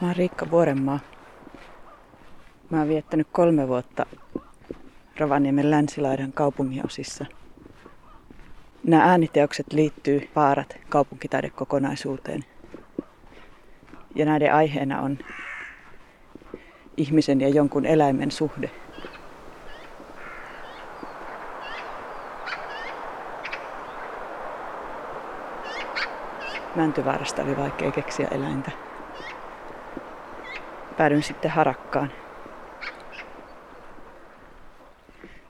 Mä oon Riikka Vuorenmaa. Mä oon viettänyt kolme vuotta Rovaniemen länsilaidan kaupunginosissa. Nämä ääniteokset liittyy Vaarat kaupunkitaidekokonaisuuteen. Ja näiden aiheena on ihmisen ja jonkun eläimen suhde. Mäntyvaarasta oli vaikea keksiä eläintä. Päädyin sitten harakkaan.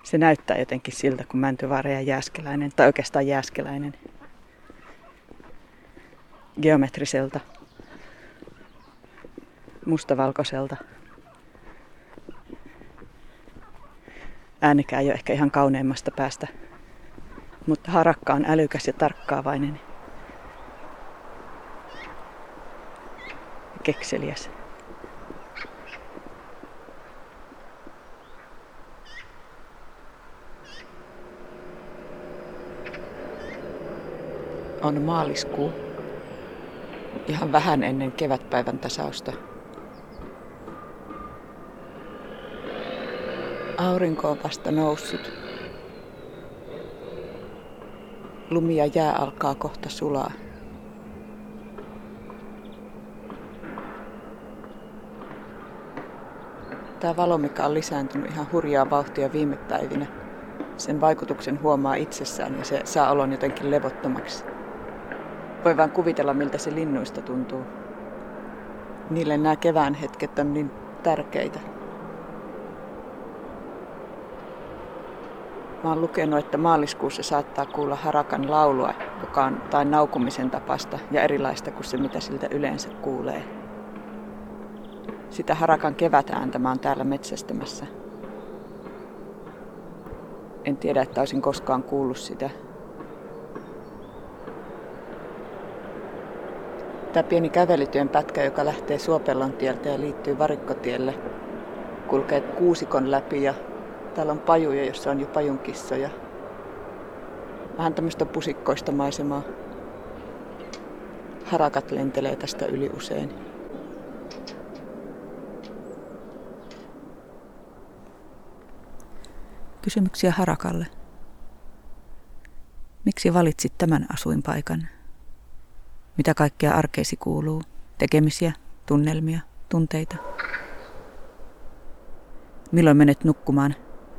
Se näyttää jotenkin siltä kuin Mäntyvaara ja Jääskeläinen, tai oikeastaan Jääskeläinen. Geometriselta. Mustavalkoiselta. Äänikään ole ehkä ihan kauneimmasta päästä, mutta harakka on älykäs ja tarkkaavainen. kekseliäs. On maaliskuu. Ihan vähän ennen kevätpäivän tasausta. Aurinko on vasta noussut. Lumi ja jää alkaa kohta sulaa. Tämä valo, mikä on lisääntynyt ihan hurjaa vauhtia viime päivinä, sen vaikutuksen huomaa itsessään ja se saa olon jotenkin levottomaksi. Voi vain kuvitella, miltä se linnuista tuntuu. Niille nämä kevään hetket on niin tärkeitä. Mä oon lukenut, että maaliskuussa saattaa kuulla harakan laulua, joka on tai naukumisen tapasta ja erilaista kuin se, mitä siltä yleensä kuulee sitä harakan kevätääntä mä oon täällä metsästämässä. En tiedä, että olisin koskaan kuullut sitä. Tämä pieni kävelytyön pätkä, joka lähtee Suopellon tieltä ja liittyy Varikkotielle, kulkee kuusikon läpi ja täällä on pajuja, jossa on jo pajunkissoja. Vähän tämmöistä pusikkoista maisemaa. Harakat lentelee tästä yli usein. Kysymyksiä Harakalle. Miksi valitsit tämän asuinpaikan? Mitä kaikkea arkeesi kuuluu? Tekemisiä, tunnelmia, tunteita? Milloin menet nukkumaan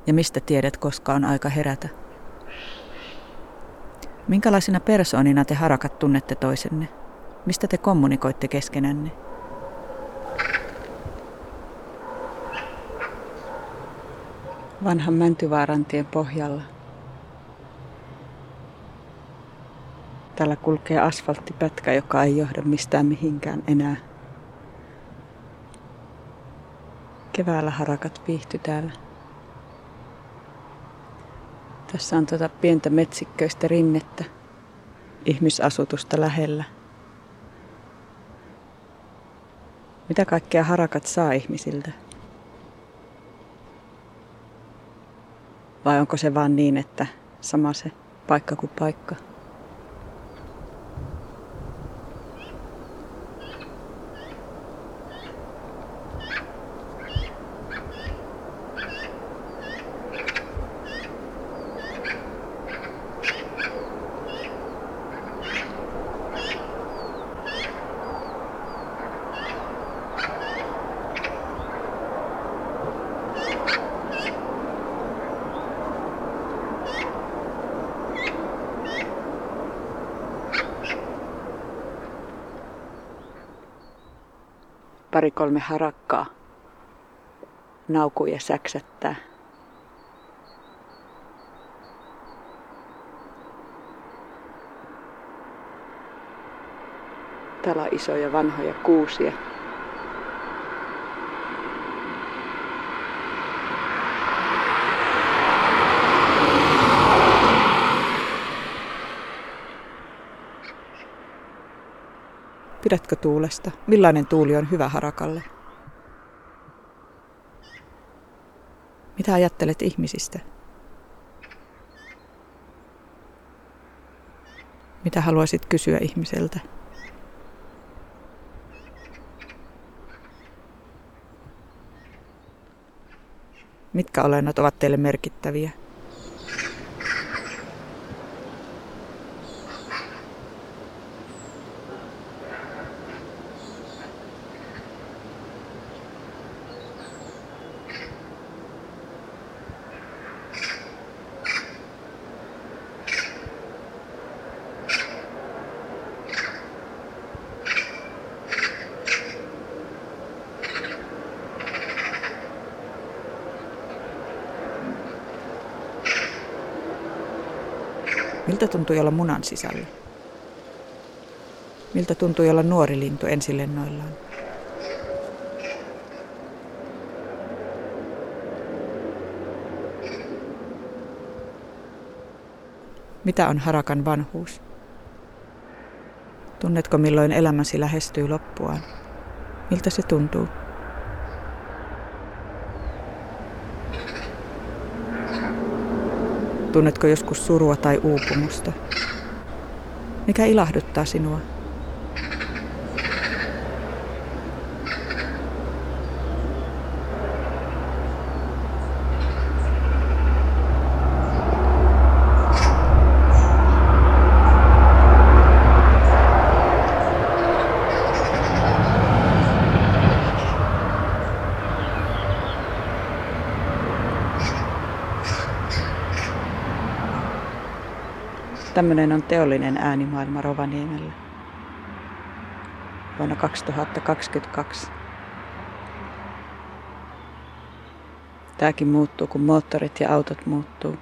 ja mistä tiedät, koska on aika herätä? Minkälaisina persoonina te harakat tunnette toisenne? Mistä te kommunikoitte keskenänne? vanhan Mäntyvaarantien pohjalla. Täällä kulkee asfalttipätkä, joka ei johda mistään mihinkään enää. Keväällä harakat viihty täällä. Tässä on tuota pientä metsikköistä rinnettä, ihmisasutusta lähellä. Mitä kaikkea harakat saa ihmisiltä? Vai onko se vaan niin, että sama se paikka kuin paikka? Pari kolme harakkaa naukuu ja säksättää. Täällä on isoja vanhoja kuusia. Pidätkö tuulesta? Millainen tuuli on hyvä harakalle? Mitä ajattelet ihmisistä? Mitä haluaisit kysyä ihmiseltä? Mitkä olennot ovat teille merkittäviä? Miltä tuntui olla munan sisällä? Miltä tuntui olla nuori lintu ensilennoillaan? Mitä on harakan vanhuus? Tunnetko milloin elämäsi lähestyy loppuaan? Miltä se tuntuu? Tunnetko joskus surua tai uupumusta? Mikä ilahduttaa sinua? Tämmöinen on teollinen äänimaailma Rovaniemellä vuonna 2022. Tämäkin muuttuu, kun moottorit ja autot muuttuu.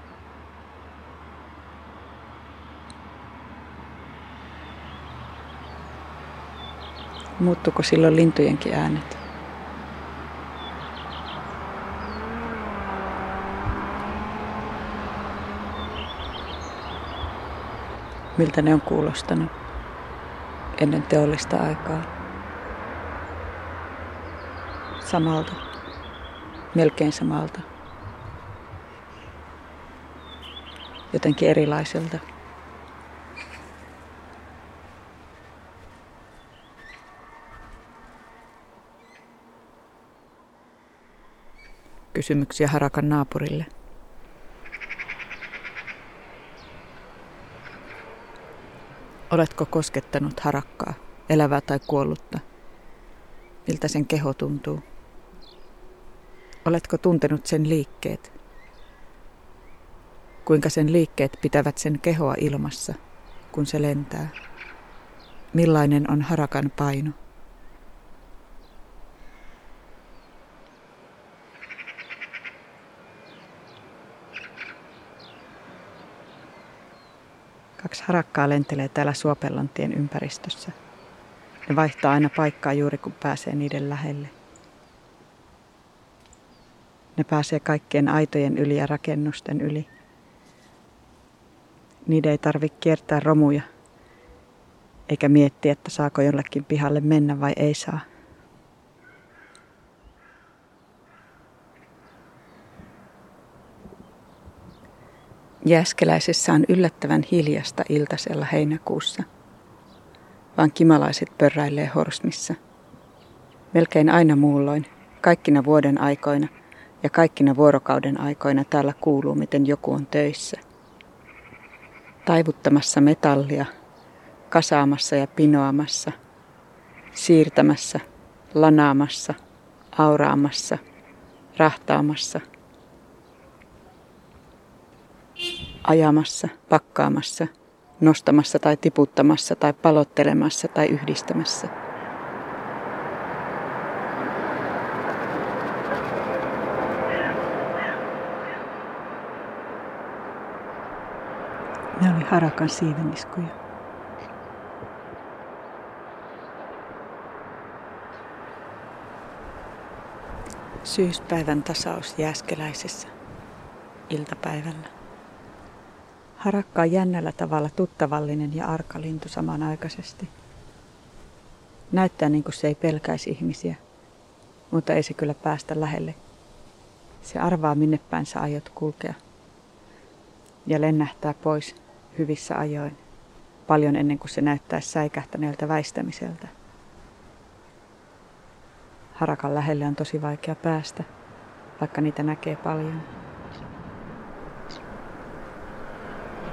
Muuttuuko silloin lintujenkin äänet? Miltä ne on kuulostanut ennen teollista aikaa. Samalta, melkein samalta, jotenkin erilaiselta. Kysymyksiä Harakan naapurille. Oletko koskettanut harakkaa, elävää tai kuollutta? Miltä sen keho tuntuu? Oletko tuntenut sen liikkeet? Kuinka sen liikkeet pitävät sen kehoa ilmassa, kun se lentää? Millainen on harakan paino? Kaksi harakkaa lentelee täällä Suopellantien ympäristössä. Ne vaihtaa aina paikkaa juuri kun pääsee niiden lähelle. Ne pääsee kaikkien aitojen yli ja rakennusten yli. Niiden ei tarvitse kiertää romuja, eikä miettiä, että saako jollekin pihalle mennä vai ei saa. Jääskeläisessä on yllättävän hiljasta iltasella heinäkuussa. Vaan kimalaiset pörräilee horsmissa. Melkein aina muulloin, kaikkina vuoden aikoina ja kaikkina vuorokauden aikoina täällä kuuluu, miten joku on töissä. Taivuttamassa metallia, kasaamassa ja pinoamassa, siirtämässä, lanaamassa, auraamassa, rahtaamassa – ajamassa, pakkaamassa, nostamassa tai tiputtamassa tai palottelemassa tai yhdistämässä. Ne oli harakan siiveniskuja. Syyspäivän tasaus Jääskeläisessä iltapäivällä. Harakka on jännällä tavalla tuttavallinen ja arka lintu samanaikaisesti. Näyttää niin kuin se ei pelkäisi ihmisiä, mutta ei se kyllä päästä lähelle. Se arvaa minne päin sä aiot kulkea ja lennähtää pois hyvissä ajoin, paljon ennen kuin se näyttää säikähtäneeltä väistämiseltä. Harakan lähelle on tosi vaikea päästä. vaikka niitä näkee paljon.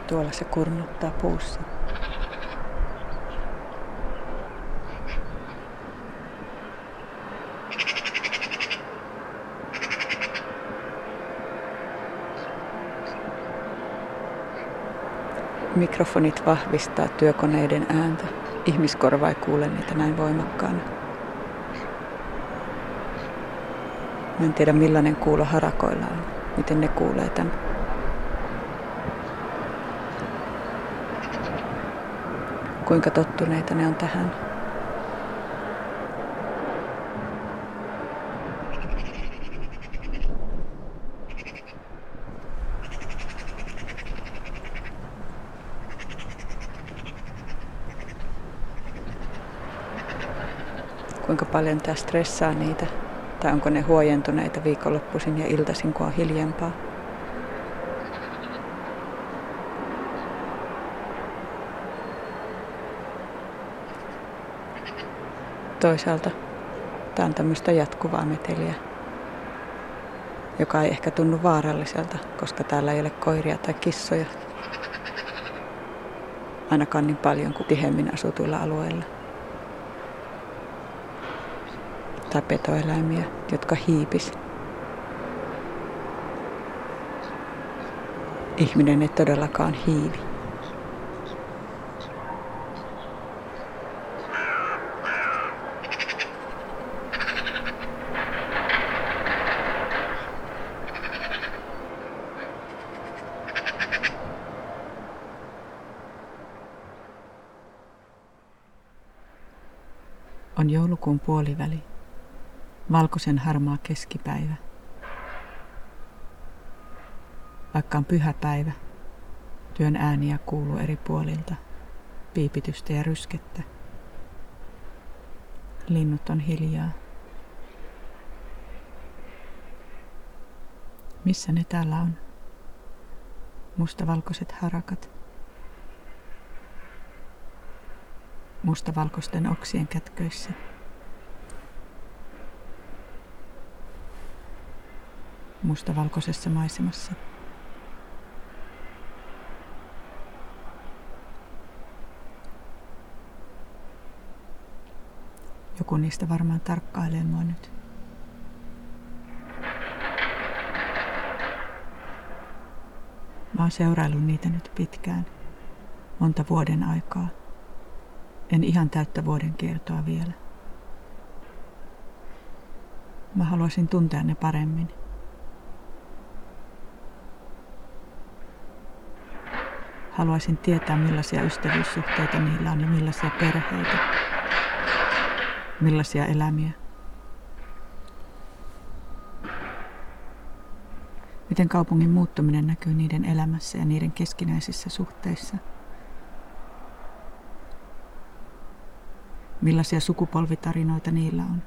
Tuolla se kurnuttaa puussa. Mikrofonit vahvistaa työkoneiden ääntä. Ihmiskorva ei kuule niitä näin voimakkaana. Mä en tiedä millainen kuulo harakoilla on. Miten ne kuulee tämän. Kuinka tottuneita ne on tähän. kuinka paljon tämä stressaa niitä, tai onko ne huojentuneita viikonloppuisin ja iltaisin, kun on hiljempaa. Toisaalta tämä on tämmöistä jatkuvaa meteliä, joka ei ehkä tunnu vaaralliselta, koska täällä ei ole koiria tai kissoja. Ainakaan niin paljon kuin tihemmin asutuilla alueilla. tai petoeläimiä, jotka hiipis. Ihminen ei todellakaan hiivi. On joulukuun puoliväli valkoisen harmaa keskipäivä. Vaikka on pyhä päivä, työn ääniä kuuluu eri puolilta, piipitystä ja ryskettä. Linnut on hiljaa. Missä ne täällä on? Mustavalkoiset harakat. Mustavalkoisten oksien kätköissä. mustavalkoisessa maisemassa. Joku niistä varmaan tarkkailee mua nyt. Mä oon seuraillut niitä nyt pitkään, monta vuoden aikaa. En ihan täyttä vuoden kiertoa vielä. Mä haluaisin tuntea ne paremmin. Haluaisin tietää, millaisia ystävyyssuhteita niillä on ja millaisia perheitä, millaisia elämiä. Miten kaupungin muuttuminen näkyy niiden elämässä ja niiden keskinäisissä suhteissa. Millaisia sukupolvitarinoita niillä on.